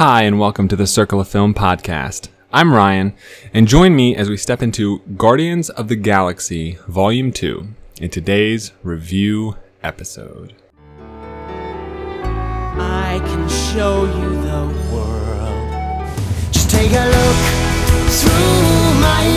Hi, and welcome to the Circle of Film podcast. I'm Ryan, and join me as we step into Guardians of the Galaxy Volume 2 in today's review episode. I can show you the world. Just take a look through my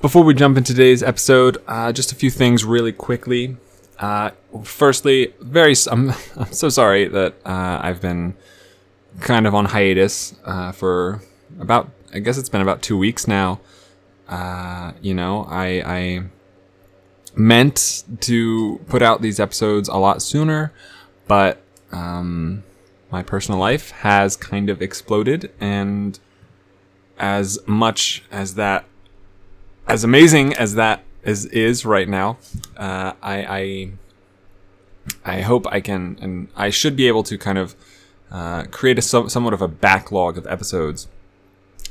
Before we jump into today's episode, uh, just a few things really quickly. Uh, firstly, very I'm, I'm so sorry that uh, I've been kind of on hiatus uh, for about I guess it's been about two weeks now. Uh, you know, I I meant to put out these episodes a lot sooner, but um, my personal life has kind of exploded, and as much as that as amazing as that is is right now, uh, I, I I hope I can and I should be able to kind of uh, create a somewhat of a backlog of episodes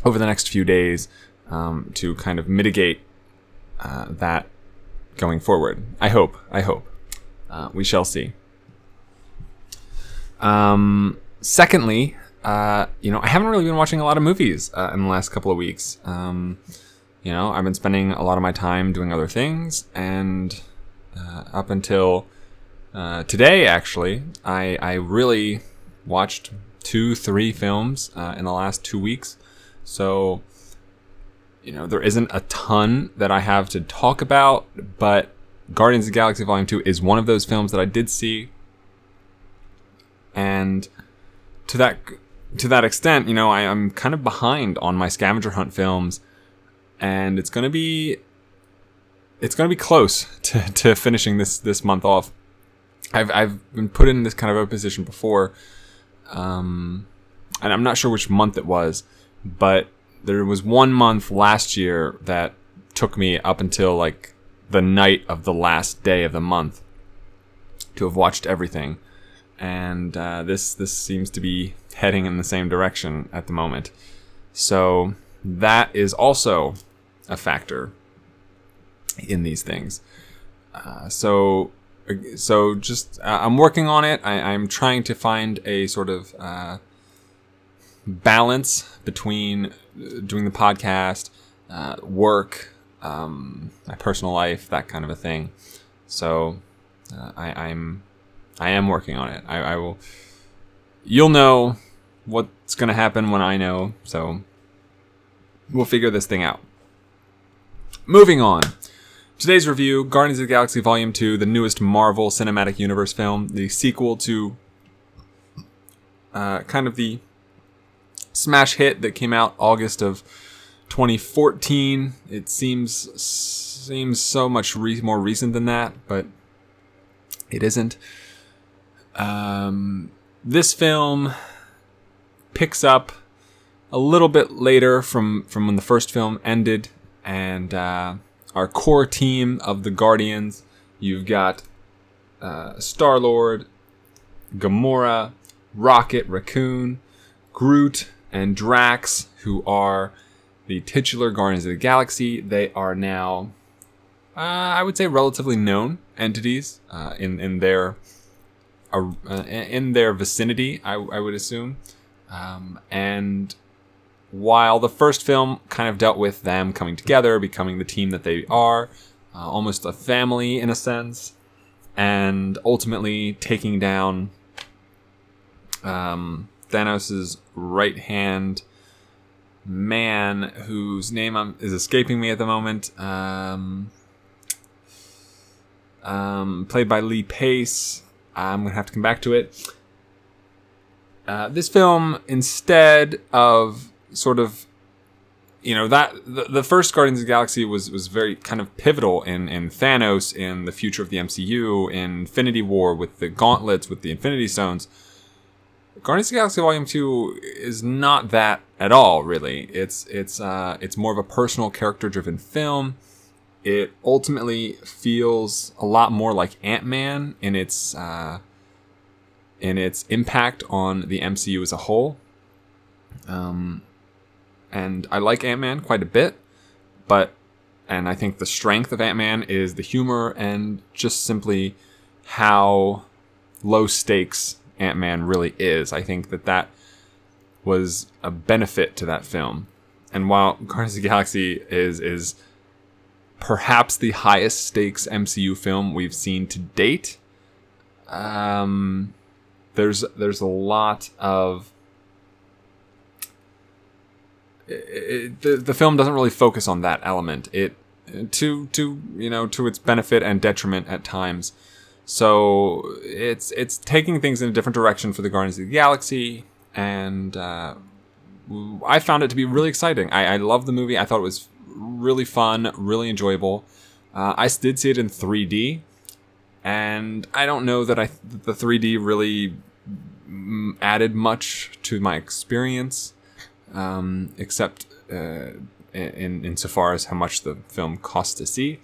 over the next few days um, to kind of mitigate uh, that going forward. I hope. I hope. Uh, we shall see. Um, secondly, uh, you know, I haven't really been watching a lot of movies uh, in the last couple of weeks. Um, you know, I've been spending a lot of my time doing other things, and uh, up until uh, today, actually, I I really watched two, three films uh, in the last two weeks. So, you know, there isn't a ton that I have to talk about, but Guardians of the Galaxy Volume 2 is one of those films that I did see. And to that to that extent, you know, I, I'm kind of behind on my scavenger hunt films, and it's gonna be it's gonna be close to, to finishing this this month off. I've I've been put in this kind of a position before, um, and I'm not sure which month it was, but there was one month last year that took me up until like the night of the last day of the month to have watched everything, and uh, this this seems to be heading in the same direction at the moment. So that is also a factor in these things. Uh, so so just uh, I'm working on it. I, I'm trying to find a sort of uh, balance between uh, doing the podcast, uh, work, um, my personal life, that kind of a thing. So uh, I, I'm I am working on it. I, I will. You'll know what's gonna happen when I know. So we'll figure this thing out. Moving on. Today's review Guardians of the Galaxy Volume 2, the newest Marvel Cinematic Universe film, the sequel to uh, kind of the smash hit that came out August of 2014. It seems seems so much re- more recent than that, but it isn't. Um, this film picks up a little bit later from from when the first film ended, and uh, our core team of the Guardians. You've got uh, Star Lord, Gamora, Rocket, Raccoon, Groot, and Drax, who are the titular Guardians of the Galaxy. They are now, uh, I would say, relatively known entities uh, in in their uh, in their vicinity. I, I would assume, um, and while the first film kind of dealt with them coming together, becoming the team that they are, uh, almost a family in a sense, and ultimately taking down um, Thanos' right hand man, whose name I'm, is escaping me at the moment, um, um, played by Lee Pace. I'm gonna have to come back to it. Uh, this film, instead of sort of you know that the, the first Guardians of the Galaxy was was very kind of pivotal in in Thanos in the future of the MCU in Infinity War with the gauntlets with the Infinity Stones. Guardians of the Galaxy Volume Two is not that at all. Really, it's it's uh, it's more of a personal character driven film. It ultimately feels a lot more like Ant Man in its uh, in its impact on the MCU as a whole. Um, and I like Ant Man quite a bit, but and I think the strength of Ant Man is the humor and just simply how low stakes Ant Man really is. I think that that was a benefit to that film. And while Guardians of the Galaxy is is perhaps the highest stakes MCU film we've seen to date, um, there's there's a lot of it, the the film doesn't really focus on that element. It to to you know to its benefit and detriment at times. So it's it's taking things in a different direction for the Guardians of the Galaxy, and uh, I found it to be really exciting. I, I love the movie. I thought it was really fun, really enjoyable. Uh, I did see it in 3D, and I don't know that I the 3D really mm, added much to my experience, um, except uh, in insofar as how much the film cost to see.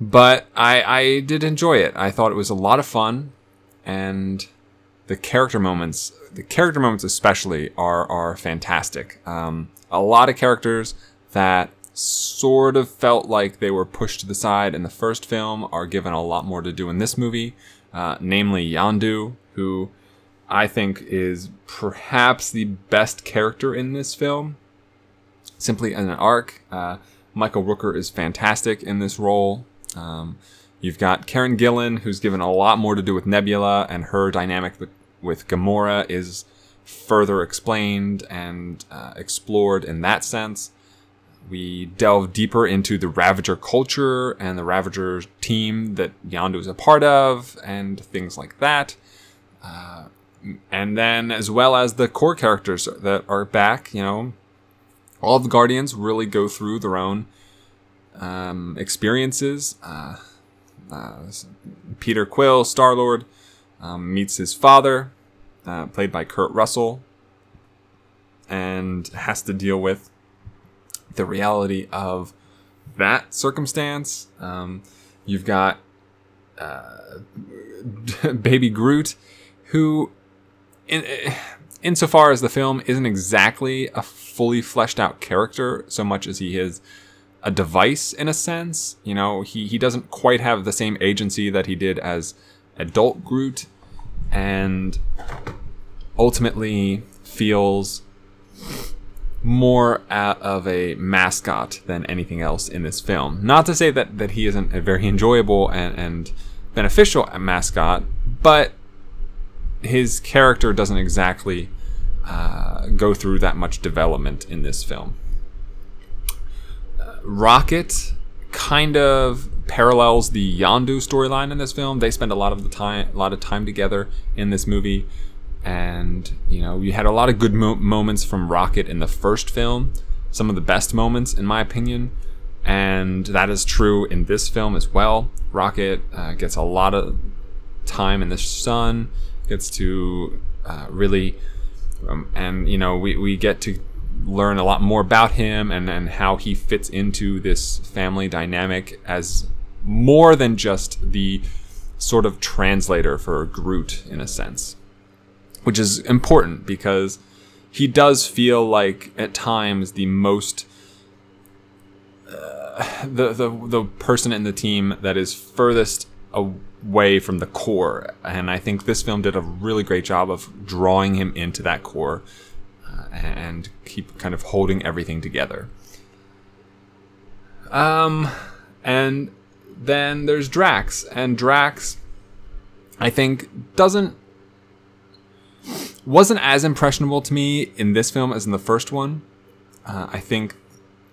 But I I did enjoy it. I thought it was a lot of fun, and the character moments, the character moments especially, are are fantastic. Um, a lot of characters that sort of felt like they were pushed to the side in the first film are given a lot more to do in this movie, uh, namely Yondu, who I think is perhaps the best character in this film. Simply in an arc, uh, Michael Rooker is fantastic in this role. Um, you've got Karen Gillan, who's given a lot more to do with Nebula, and her dynamic with, Gamora is further explained and uh, explored in that sense. We delve deeper into the Ravager culture and the Ravager team that Yondu is a part of, and things like that. Uh, and then, as well as the core characters that are back, you know, all the Guardians really go through their own um, experiences. Uh, uh, Peter Quill, Star Lord, um, meets his father, uh, played by Kurt Russell, and has to deal with the reality of that circumstance. Um, you've got uh, Baby Groot, who, in, insofar as the film isn't exactly a fully fleshed out character, so much as he is a device in a sense. You know, he, he doesn't quite have the same agency that he did as adult Groot, and ultimately feels more out of a mascot than anything else in this film. Not to say that, that he isn't a very enjoyable and, and beneficial mascot, but his character doesn't exactly uh, go through that much development in this film. Uh, Rocket kind of parallels the Yondu storyline in this film. They spend a lot of the time, a lot of time together in this movie and you know you had a lot of good mo- moments from Rocket in the first film, some of the best moments in my opinion, and that is true in this film as well. Rocket uh, gets a lot of time in the sun, gets to uh, really, um, and you know we we get to learn a lot more about him and and how he fits into this family dynamic as more than just the sort of translator for Groot in a sense which is important because he does feel like at times the most uh, the, the the person in the team that is furthest away from the core and I think this film did a really great job of drawing him into that core uh, and keep kind of holding everything together um and then there's Drax and Drax I think doesn't wasn't as impressionable to me in this film as in the first one. Uh, I think,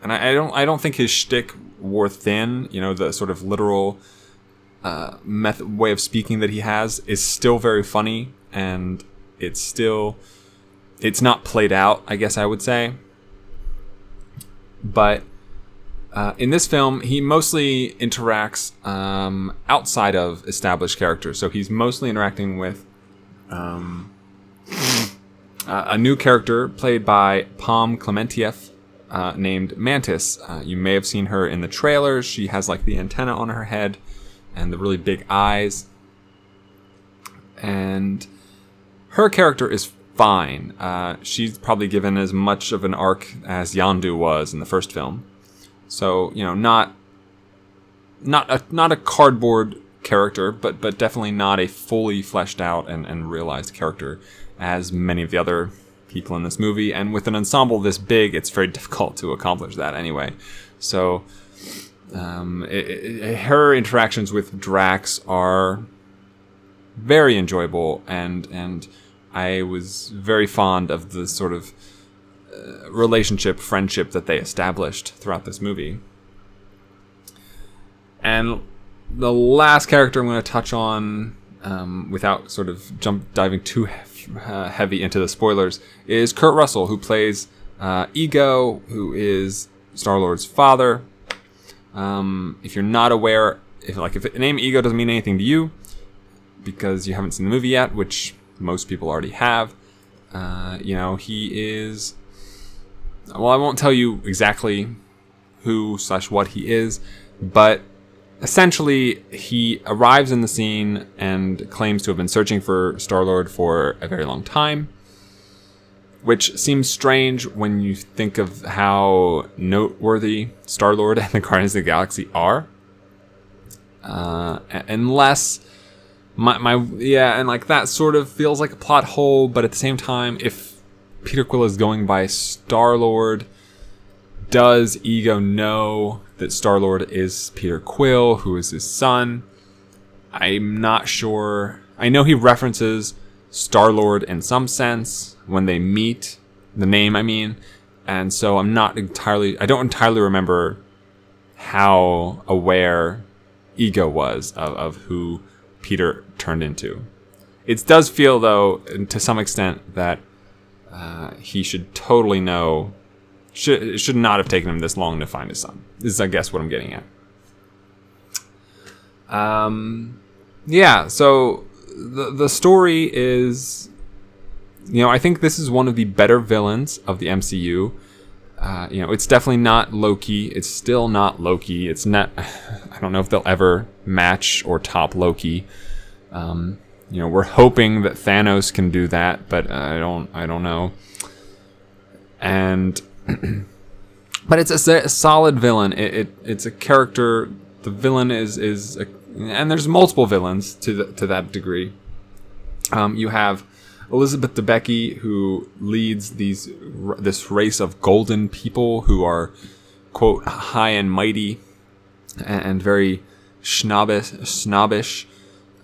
and I, I, don't, I don't think his shtick wore thin. You know, the sort of literal uh, method way of speaking that he has is still very funny, and it's still, it's not played out. I guess I would say, but. Uh, in this film, he mostly interacts um, outside of established characters. So he's mostly interacting with um, a new character played by Pom Klementieff uh, named Mantis. Uh, you may have seen her in the trailers. She has like the antenna on her head and the really big eyes. And her character is fine. Uh, she's probably given as much of an arc as Yondu was in the first film. So you know, not not a not a cardboard character, but but definitely not a fully fleshed out and, and realized character as many of the other people in this movie. And with an ensemble this big, it's very difficult to accomplish that anyway. So um, it, it, her interactions with Drax are very enjoyable, and and I was very fond of the sort of uh, relationship, friendship that they established throughout this movie. And the last character I'm going to touch on, um, without sort of jump diving too uh, heavy into the spoilers, is Kurt Russell, who plays uh, Ego, who is Star Lord's father. Um, if you're not aware, if like if the name Ego doesn't mean anything to you, because you haven't seen the movie yet, which most people already have, uh, you know he is. Well, I won't tell you exactly who slash what he is, but essentially he arrives in the scene and claims to have been searching for Star Lord for a very long time which seems strange when you think of how noteworthy Star Lord and the Guardians of the Galaxy are. Uh, unless my, my yeah, and like that sort of feels like a plot hole, but at the same time, if Peter Quill is going by Star Lord, does Ego know that Star Lord is Peter Quill, who is his son? I'm not sure. I know he references Star Lord in some sense when they meet, the name, I mean, and so I'm not entirely, I don't entirely remember how aware Ego was of, of who Peter turned into. It does feel, though, to some extent, that uh, he should totally know. Should should not have taken him this long to find his son. This is, I guess, what I'm getting at. Um, yeah. So the the story is, you know, I think this is one of the better villains of the MCU. Uh, you know, it's definitely not Loki. It's still not Loki. It's not. I don't know if they'll ever match or top Loki. Um, you know, we're hoping that Thanos can do that, but I don't. I don't know. And, but it's a solid villain. It, it it's a character. The villain is is, a, and there's multiple villains to the, to that degree. Um, you have Elizabeth Debicki, who leads these this race of golden people who are quote high and mighty and, and very snobbish. snobbish.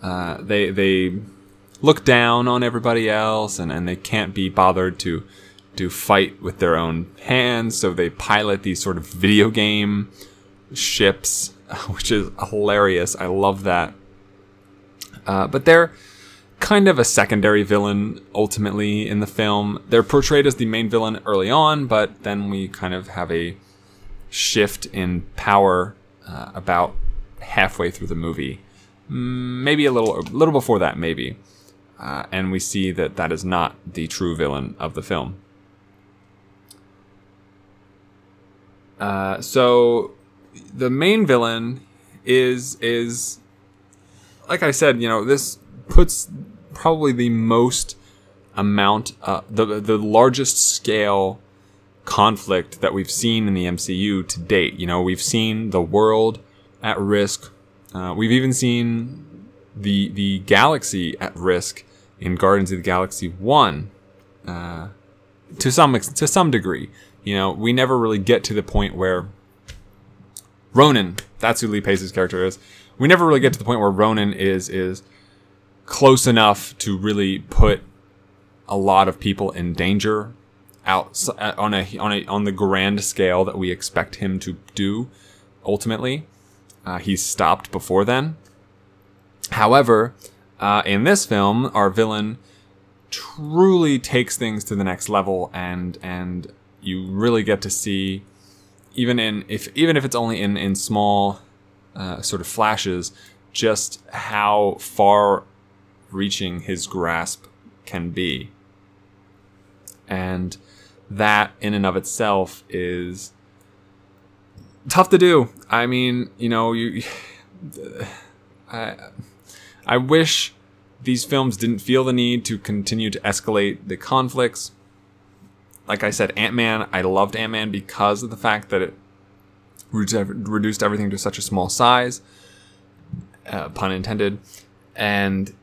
Uh, they they look down on everybody else, and, and they can't be bothered to to fight with their own hands, so they pilot these sort of video game ships, which is hilarious. I love that. Uh, but they're kind of a secondary villain ultimately in the film. They're portrayed as the main villain early on, but then we kind of have a shift in power uh, about halfway through the movie. Mm, Maybe a little, a little before that, maybe. Uh, and we see that that is not the true villain of the film. Uh, so the main villain is is like I said, you know, this puts probably the most amount, uh, the the largest scale conflict that we've seen in the MCU to date. You know, we've seen the world at risk. Uh, we've even seen the the galaxy at risk in Guardians of the Galaxy One, uh, to some to some degree. You know, we never really get to the point where Ronan, that's who Lee Pace's character is. We never really get to the point where Ronan is is close enough to really put a lot of people in danger out on a on a on the grand scale that we expect him to do. Ultimately, uh, he's stopped before then. However, uh, in this film, our villain truly takes things to the next level, and and you really get to see, even in if even if it's only in in small uh, sort of flashes, just how far reaching his grasp can be. And that in and of itself is tough to do. I mean, you know, you I I wish these films didn't feel the need to continue to escalate the conflicts. Like I said, Ant Man, I loved Ant Man because of the fact that it reduced everything to such a small size, uh, pun intended, and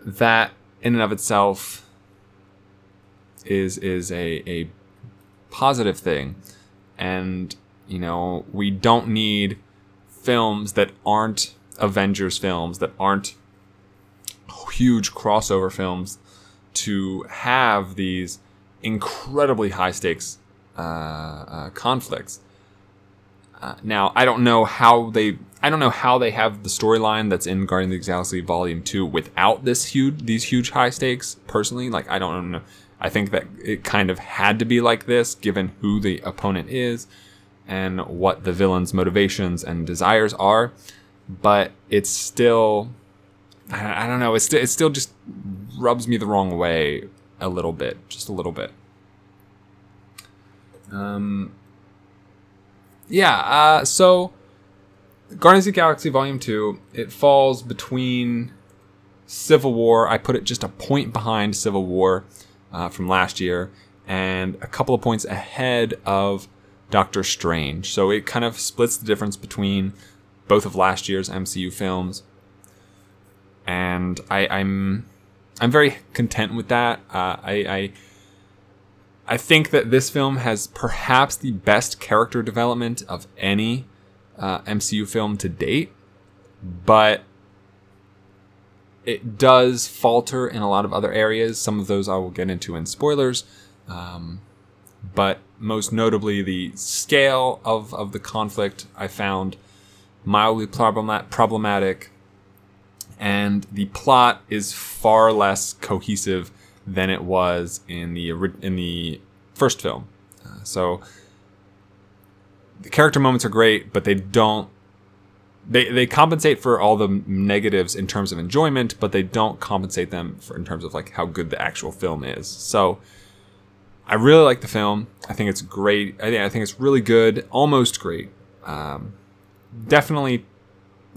that in and of itself is is a a positive thing, and you know we don't need films that aren't Avengers films that aren't huge crossover films to have these incredibly high stakes uh, uh, conflicts. Uh, now, I don't know how they. I don't know how they have the storyline that's in Guardians of the Galaxy Volume Two without this huge, these huge high stakes. Personally, like I don't know. I think that it kind of had to be like this, given who the opponent is and what the villain's motivations and desires are. But it's still, I don't know. It's st- it still just rubs me the wrong way a little bit, just a little bit. Um, yeah. Uh, so, Guardians of the Galaxy Volume Two, it falls between Civil War. I put it just a point behind Civil War uh, from last year, and a couple of points ahead of Doctor Strange. So it kind of splits the difference between both of last year's MCU films, and I, I'm I'm very content with that. Uh, I, I I think that this film has perhaps the best character development of any uh, MCU film to date, but it does falter in a lot of other areas. Some of those I will get into in spoilers. Um, but most notably, the scale of, of the conflict I found mildly problema- problematic, and the plot is far less cohesive than it was in the in the first film. Uh, so the character moments are great, but they don't they they compensate for all the negatives in terms of enjoyment, but they don't compensate them for in terms of like how good the actual film is. So I really like the film. I think it's great. I think I think it's really good, almost great. Um, definitely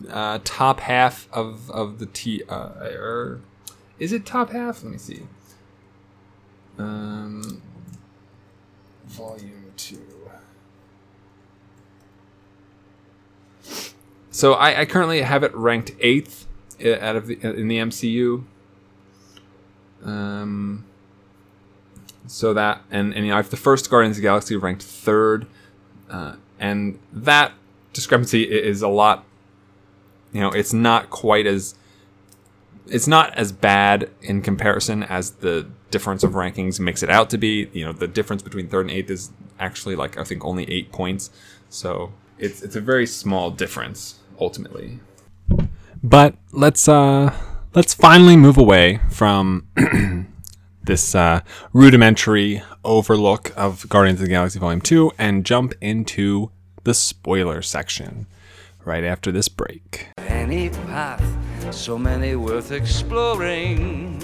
uh, top half of of the T. Uh, or is it top half? Let me see. Um, volume two. So I, I currently have it ranked eighth out of the in the MCU. Um. So that and and you know, I have the first Guardians of the Galaxy ranked third, uh, and that discrepancy is a lot. You know, it's not quite as. It's not as bad in comparison as the difference of rankings makes it out to be. You know, the difference between third and eighth is actually like I think only eight points. So it's it's a very small difference ultimately. But let's uh let's finally move away from this uh, rudimentary overlook of Guardians of the Galaxy Volume 2 and jump into the spoiler section right after this break. Any path, so many worth exploring.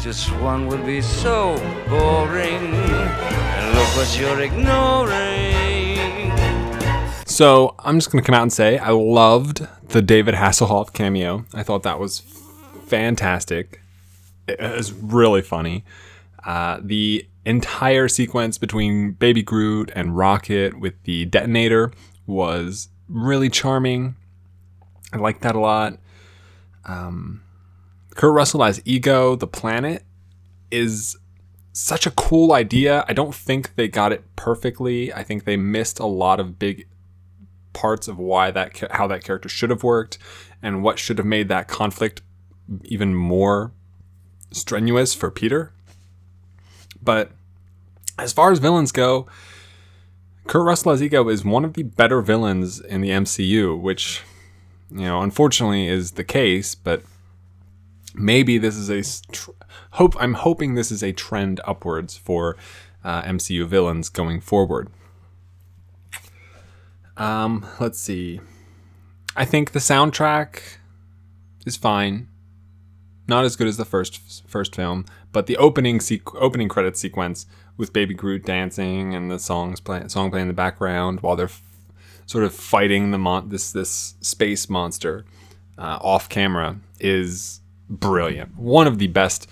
Just one would be so boring. And look what you're ignoring. So I'm just to come out and say I loved the David Hasselhoff cameo. I thought that was fantastic. It was really funny. Uh, the entire sequence between Baby Groot and Rocket with the detonator was really charming. I like that a lot. Um, Kurt Russell as Ego, the planet, is such a cool idea. I don't think they got it perfectly. I think they missed a lot of big parts of why that how that character should have worked and what should have made that conflict even more strenuous for Peter. But as far as villains go, Kurt Russell as Ego is one of the better villains in the MCU, which you know unfortunately is the case. But maybe this is a tr- hope. I'm hoping this is a trend upwards for uh, MCU villains going forward. Um, let's see. I think the soundtrack is fine. Not as good as the first first film, but the opening sequ- opening credit sequence with Baby Groot dancing and the songs play- song playing in the background while they're sort of fighting the mon- this this space monster uh, off camera is brilliant. One of the best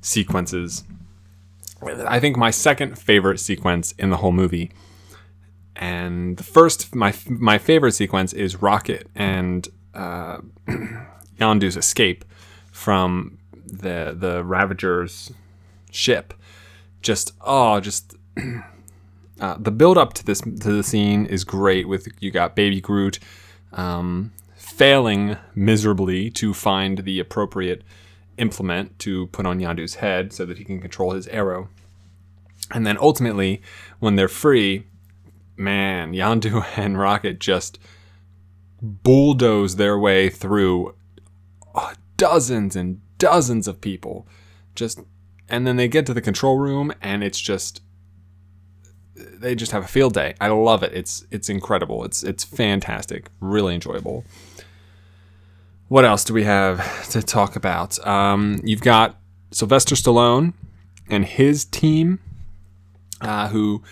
sequences. I think my second favorite sequence in the whole movie And the first, my my favorite sequence is Rocket and uh, Yondu's escape from the the Ravagers ship. Just oh, just uh, the build up to this to the scene is great. With you got Baby Groot um, failing miserably to find the appropriate implement to put on Yondu's head so that he can control his arrow. And then ultimately, when they're free, man, Yondu and Rocket just bulldoze their way through uh, dozens and dozens of people. Just and then they get to the control room and it's just they just have a field day. I love it. It's it's incredible. It's it's fantastic. Really enjoyable. What else do we have to talk about? Um, you've got Sylvester Stallone and his team, uh, who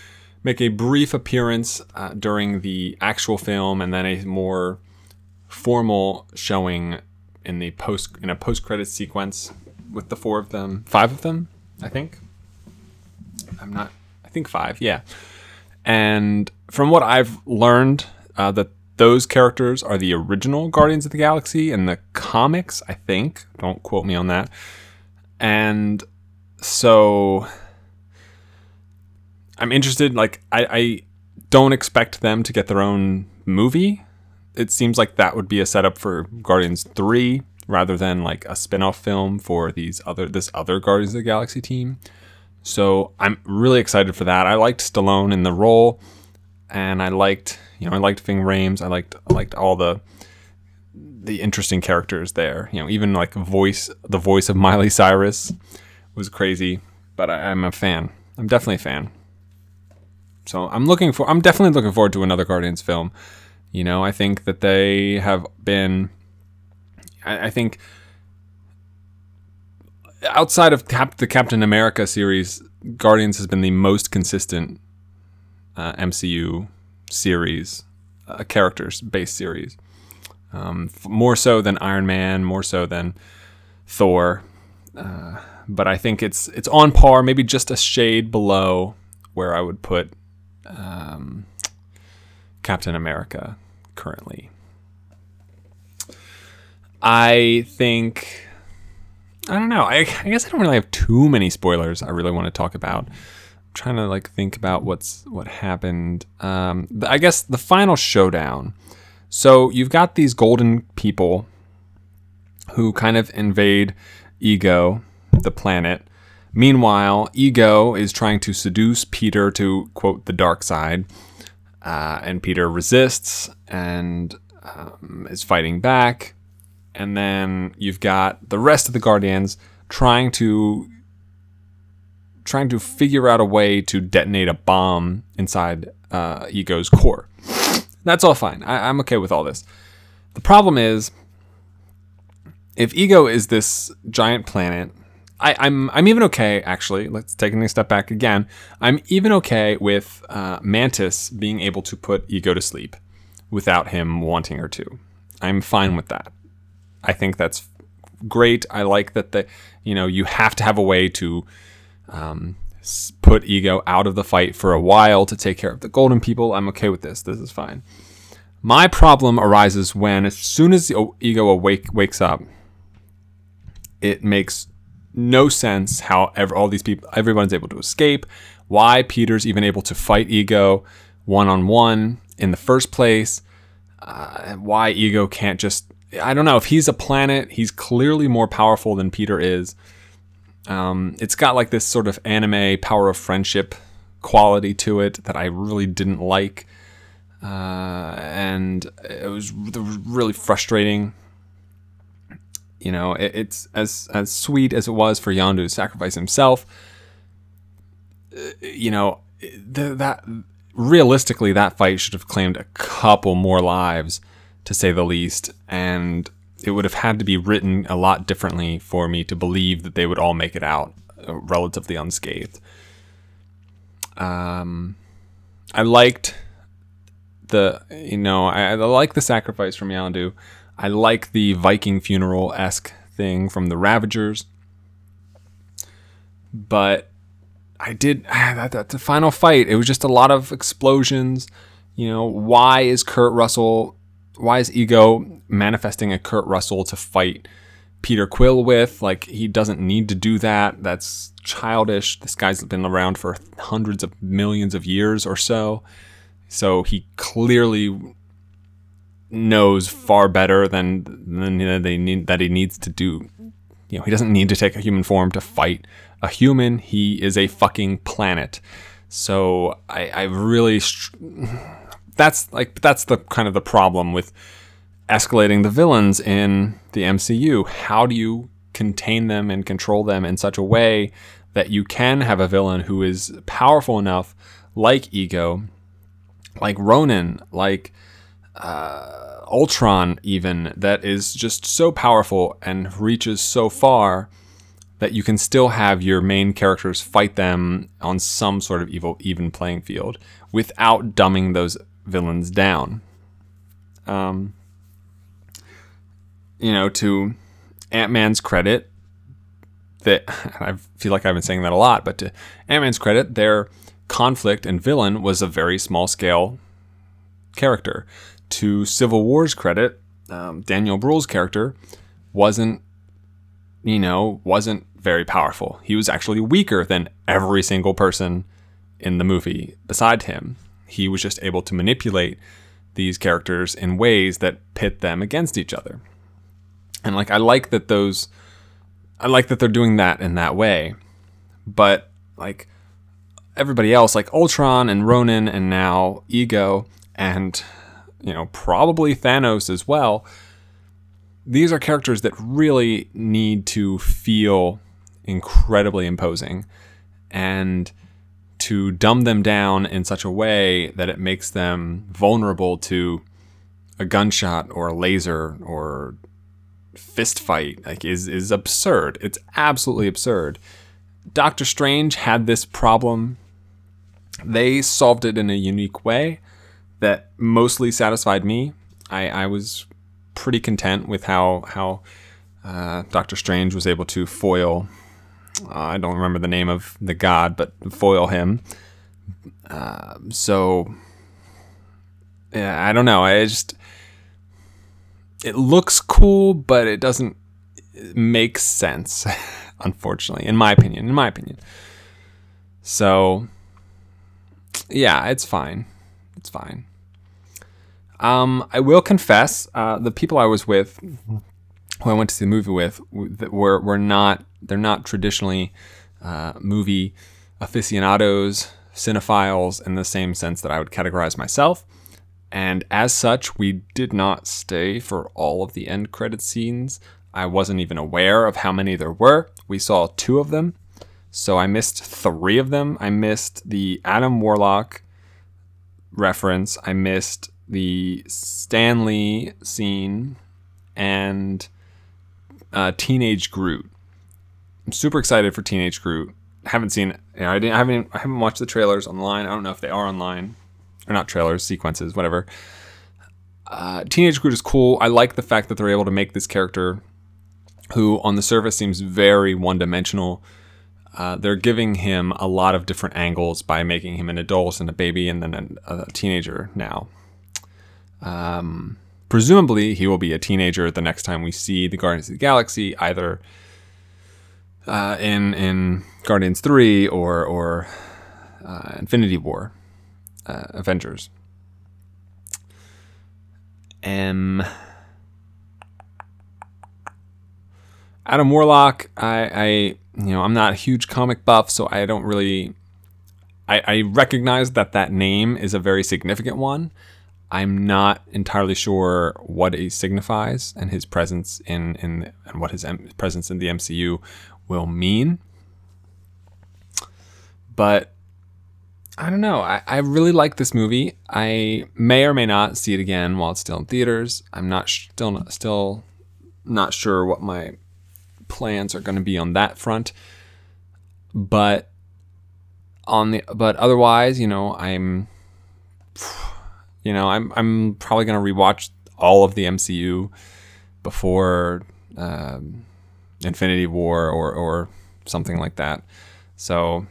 make a brief appearance uh, during the actual film, and then a more formal showing in the post in a post credit sequence with the four of them, five of them, I think. I'm not. I think five. Yeah. And from what I've learned, uh, that those characters are the original Guardians of the Galaxy in the comics. I think. Don't quote me on that. And so I'm interested. Like I, I don't expect them to get their own movie. It seems like that would be a setup for Guardians Three rather than like a spin-off film for these other this other Guardians of the Galaxy team. So I'm really excited for that. I liked Stallone in the role, and I liked you know I liked Ving Rhames. I liked I liked all the the interesting characters there. You know, even like voice the voice of Miley Cyrus was crazy, but I, I'm a fan. I'm definitely a fan. So I'm looking for I'm definitely looking forward to another Guardians film. You know, I think that they have been I, I think outside of Cap- the Captain America series, Guardians has been the most consistent uh, MCU series, uh, characters based series. Um, f- more so than Iron Man, more so than Thor. Uh, but I think it's it's on par, maybe just a shade below where I would put um, Captain America currently. I think I don't know. I, I guess I don't really have too many spoilers I really want to talk about. I'm trying to like think about what's what happened. Um, I guess the final showdown. So you've got these golden people who kind of invade Ego, the planet. Meanwhile, Ego is trying to seduce Peter to quote the dark side, uh, and Peter resists and um, is fighting back and then you've got the rest of the guardians trying to trying to figure out a way to detonate a bomb inside uh, ego's core that's all fine I, i'm okay with all this the problem is if ego is this giant planet I, I'm I'm even okay actually. Let's take a step back again. I'm even okay with uh, Mantis being able to put Ego to sleep without him wanting her to. I'm fine with that. I think that's great. I like that the you know you have to have a way to um, put ego out of the fight for a while to take care of the golden people. I'm okay with this. This is fine. My problem arises when as soon as the ego awake wakes up, it makes no sense how ever all these people everyone's able to escape. Why Peter's even able to fight ego one on one in the first place? Uh, why ego can't just I don't know if he's a planet. He's clearly more powerful than Peter is. Um, it's got like this sort of anime power of friendship quality to it that I really didn't like, uh, and it was r- really frustrating. You know, it, it's as as sweet as it was for Yondu to sacrifice himself. uh, You know, th- that realistically, that fight should have claimed a couple more lives to say the least, and it would have had to be written a lot differently for me to believe that they would all make it out uh, relatively unscathed. Um, I liked the, you know, I, I like the sacrifice from Yondu. I like the Viking funeral esque thing from the Ravagers, but I did that, that the final fight. It was just a lot of explosions You know, why is Kurt Russell, why is Ego manifesting a Kurt Russell to fight Peter Quill with? Like, he doesn't need to do that. That's childish. This guy's been around for hundreds of millions of years or so. So he clearly knows far better than than they need that he needs to do. You know, he doesn't need to take a human form to fight a human. He is a fucking planet. So I, I really, str- that's like that's the kind of the problem with escalating the villains in the MCU. How do you contain them and control them in such a way that you can have a villain who is powerful enough, like Ego, like Ronan, like uh, Ultron, even that is just so powerful and reaches so far that you can still have your main characters fight them on some sort of evil even playing field without dumbing those villains down. Um, you know, to Ant Man's credit, that I feel like I've been saying that a lot, but to Ant Man's credit, their conflict and villain was a very small scale character. To Civil War's credit, um, Daniel Bruhl's character wasn't, you know, wasn't very powerful. He was actually weaker than every single person in the movie beside him. He was just able to manipulate these characters in ways that pit them against each other. And like I like that those I like that they're doing that in that way. But like everybody else, like Ultron and Ronan and now Ego and you know, probably Thanos as well. These are characters that really need to feel incredibly imposing and to dumb them down in such a way that it makes them vulnerable to a gunshot or a laser or fist fight like is is absurd. It's absolutely absurd. Doctor Strange had this problem. They solved it in a unique way that mostly satisfied me. I, I was pretty content with how how uh, Doctor Strange was able to foil. I don't remember the name of the god, but foil him. Uh, so yeah, I don't know. I just it looks cool, but it doesn't make sense. Unfortunately, in my opinion, in my opinion. So yeah, it's fine. It's fine. Um, I will confess, uh, the people I was with, who I went to see the movie with, were were not. They're not traditionally uh, movie aficionados, cinephiles in the same sense that I would categorize myself. And as such, we did not stay for all of the end credit scenes. I wasn't even aware of how many there were. We saw two of them. So I missed three of them. I missed the Adam Warlock reference. I missed the Stan Lee scene and uh, Teenage Groot. I'm super excited for Teenage Groot. Haven't seen. You know, I didn't. I haven't. I haven't watched the trailers online. I don't know if they are online or not. Trailers, sequences, whatever. Uh, Teenage Groot is cool. I like the fact that they're able to make this character, who on the surface seems very one-dimensional. Uh, they're giving him a lot of different angles by making him an adult and a baby and then a, a teenager now. Um, presumably, he will be a teenager the next time we see the Guardians of the Galaxy, either uh, in in Guardians Three or or uh, Infinity War, uh, Avengers. Um, Adam Warlock, I, I you know I'm not a huge comic buff, so I don't really. I, I recognize that that name is a very significant one. I'm not entirely sure what he signifies and his presence in in and what his M- presence in the MCU will mean. But I don't know. I, I really like this movie. I may or may not see it again while it's still in theaters. I'm not sh- still not, still not sure what my plans are going to be on that front. But on the but otherwise, you know, I'm you know, I'm I'm probably gonna rewatch all of the MCU before um, Infinity War or or something like that. So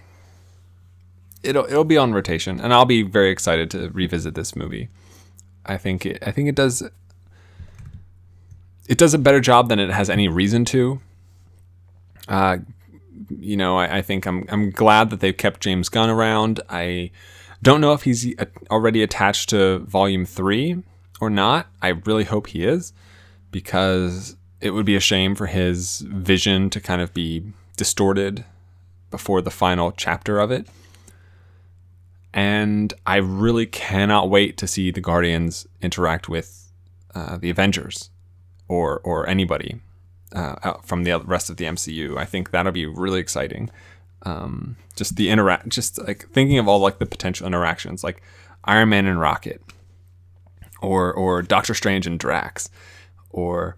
it'll it'll be on rotation, and I'll be very excited to revisit this movie. I think it, I think it does it does a better job than it has any reason to. Uh, you know, I, I think I'm I'm glad that they've kept James Gunn around. I don't know if he's already attached to Volume Three or not. I really hope he is, because it would be a shame for his vision to kind of be distorted before the final chapter of it. And I really cannot wait to see the Guardians interact with uh, the Avengers or or anybody uh, from the rest of the MCU. I think that'll be really exciting. Um, just the interact, just like thinking of all like the potential interactions, like Iron Man and Rocket, or or Doctor Strange and Drax, or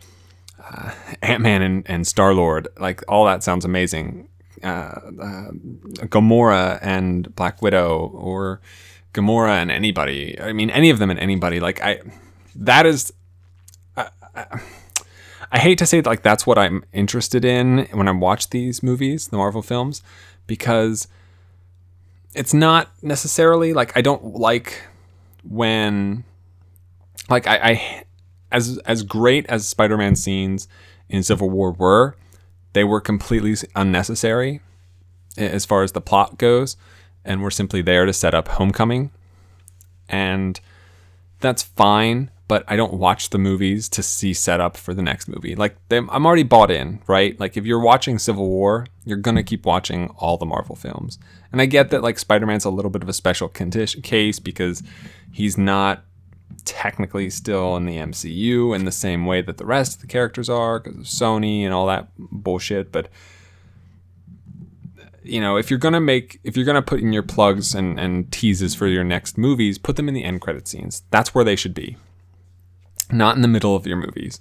uh, Ant Man and, and Star Lord. Like all that sounds amazing. Uh, uh, Gamora and Black Widow, or Gamora and anybody. I mean, any of them and anybody. Like I, that is. I, hate to say it, like that's what I'm interested in when I watch these movies, the Marvel films, because it's not necessarily like I don't like when like I, I as as great as Spider-Man scenes in Civil War were, they were completely unnecessary as far as the plot goes, and were simply there to set up Homecoming, and that's fine. But I don't watch the movies to see setup for the next movie. Like they, I'm already bought in, right? Like if you're watching Civil War, you're gonna keep watching all the Marvel films. And I get that like Spider-Man's a little bit of a special condition case because he's not technically still in the MCU in the same way that the rest of the characters are because of Sony and all that bullshit. But you know, if you're gonna make, if you're gonna put in your plugs and, and teases for your next movies, put them in the end credit scenes. That's where they should be, not in the middle of your movies.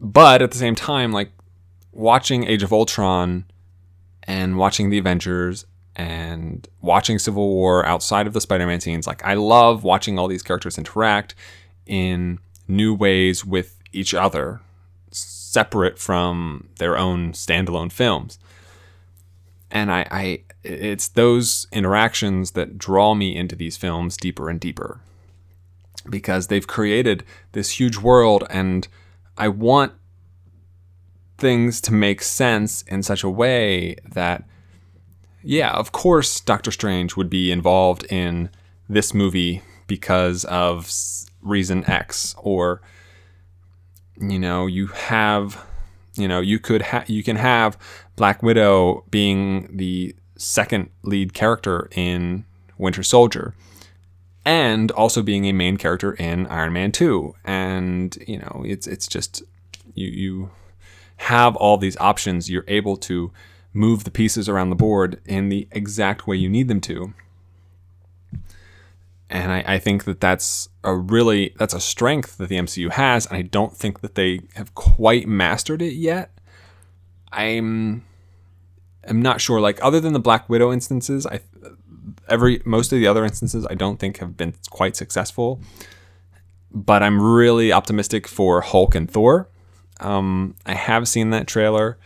But at the same time, like watching Age of Ultron and watching the Avengers and watching Civil War outside of the Spider-Man scenes, like I love watching all these characters interact in new ways with each other, separate from their own standalone films. And I, I it's those interactions that draw me into these films deeper and deeper. Because they've created this huge world and I want things to make sense in such a way that yeah, of course, Doctor Strange would be involved in this movie because of reason X, or you know, you have, you know, you could ha- you can have Black Widow being the second lead character in Winter Soldier, and also being a main character in Iron Man Two, and you know, it's it's just you you have all these options. You're able to move the pieces around the board in the exact way you need them to. And I, I, think that that's a really that's a strength that the MCU has, and I don't think that they have quite mastered it yet. I'm I'm not sure. Like other than the Black Widow instances, I every most of the other instances I don't think have been quite successful. But I'm really optimistic for Hulk and Thor. Um, I have seen that trailer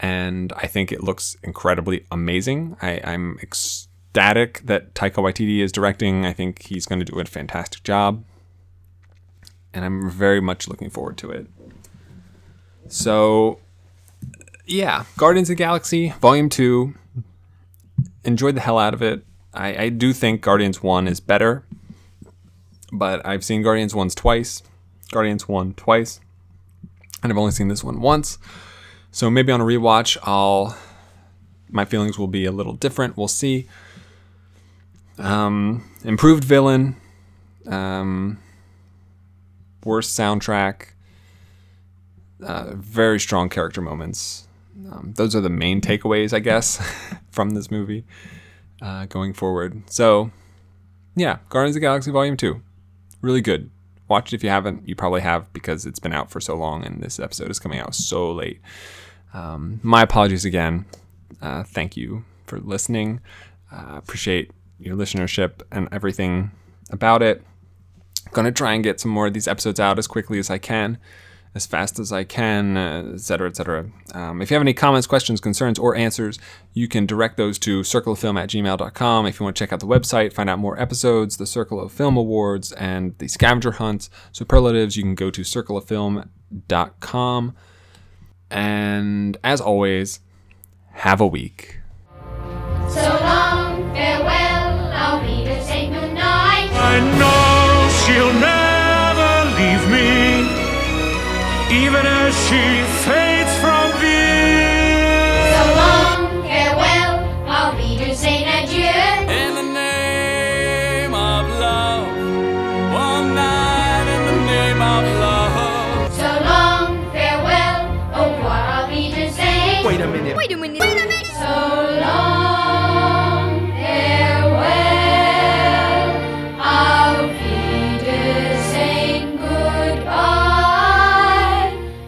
and I think it looks incredibly amazing. I, I'm ecstatic that Taika Waititi is directing. I think he's going to do a fantastic job, and I'm very much looking forward to it. So, yeah, Guardians of the Galaxy Volume Two. Enjoyed the hell out of it. I, I do think Guardians One is better, but I've seen Guardians Ones twice, Guardians One twice, and I've only seen this one once. So maybe on a rewatch, I'll my feelings will be a little different. We'll see. Um, improved villain, um, worse soundtrack, uh, very strong character moments. Um, those are the main takeaways, I guess, from this movie uh, going forward. So, yeah, Guardians of the Galaxy Volume Two, really good. Watch it if you haven't. You probably have because it's been out for so long, and this episode is coming out so late. Um, my apologies again. Uh, thank you for listening. Uh, appreciate your listenership and everything about it. I'm Gonna try and get some more of these episodes out as quickly as I can, as fast as I can, uh, et cetera, et cetera. Um, if you have any comments, questions, concerns, or answers, you can direct those to circleoffilm at gmail.com. If you want to check out the website, find out more episodes, the Circle of Film Awards, and the scavenger hunt superlatives, you can go to circleoffilm.com. And as always, have a week. So long, farewell, I'll be to say goodnight. I know she'll never leave me, even as she fades Wait a minute. So long.